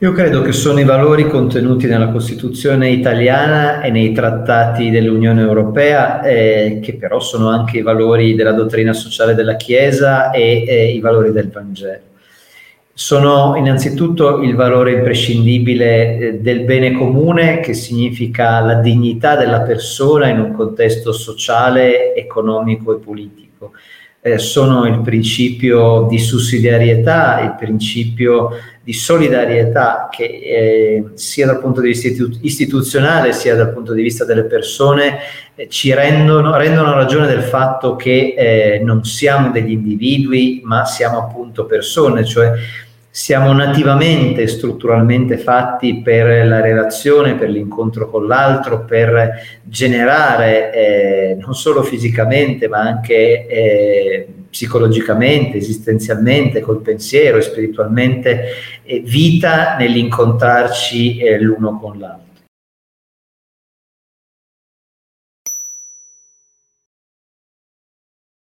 Io credo che sono i valori contenuti nella Costituzione italiana e nei trattati dell'Unione Europea, eh, che però sono anche i valori della dottrina sociale della Chiesa e eh, i valori del Vangelo. Sono innanzitutto il valore imprescindibile eh, del bene comune, che significa la dignità della persona in un contesto sociale, economico e politico eh, sono il principio di sussidiarietà, il principio di solidarietà che eh, sia dal punto di vista istitu- istituzionale sia dal punto di vista delle persone eh, ci rendono, rendono, ragione del fatto che eh, non siamo degli individui ma siamo appunto persone, cioè siamo nativamente, strutturalmente fatti per la relazione, per l'incontro con l'altro, per generare eh, non solo fisicamente ma anche eh, psicologicamente, esistenzialmente, col pensiero e spiritualmente eh, vita nell'incontrarci eh, l'uno con l'altro.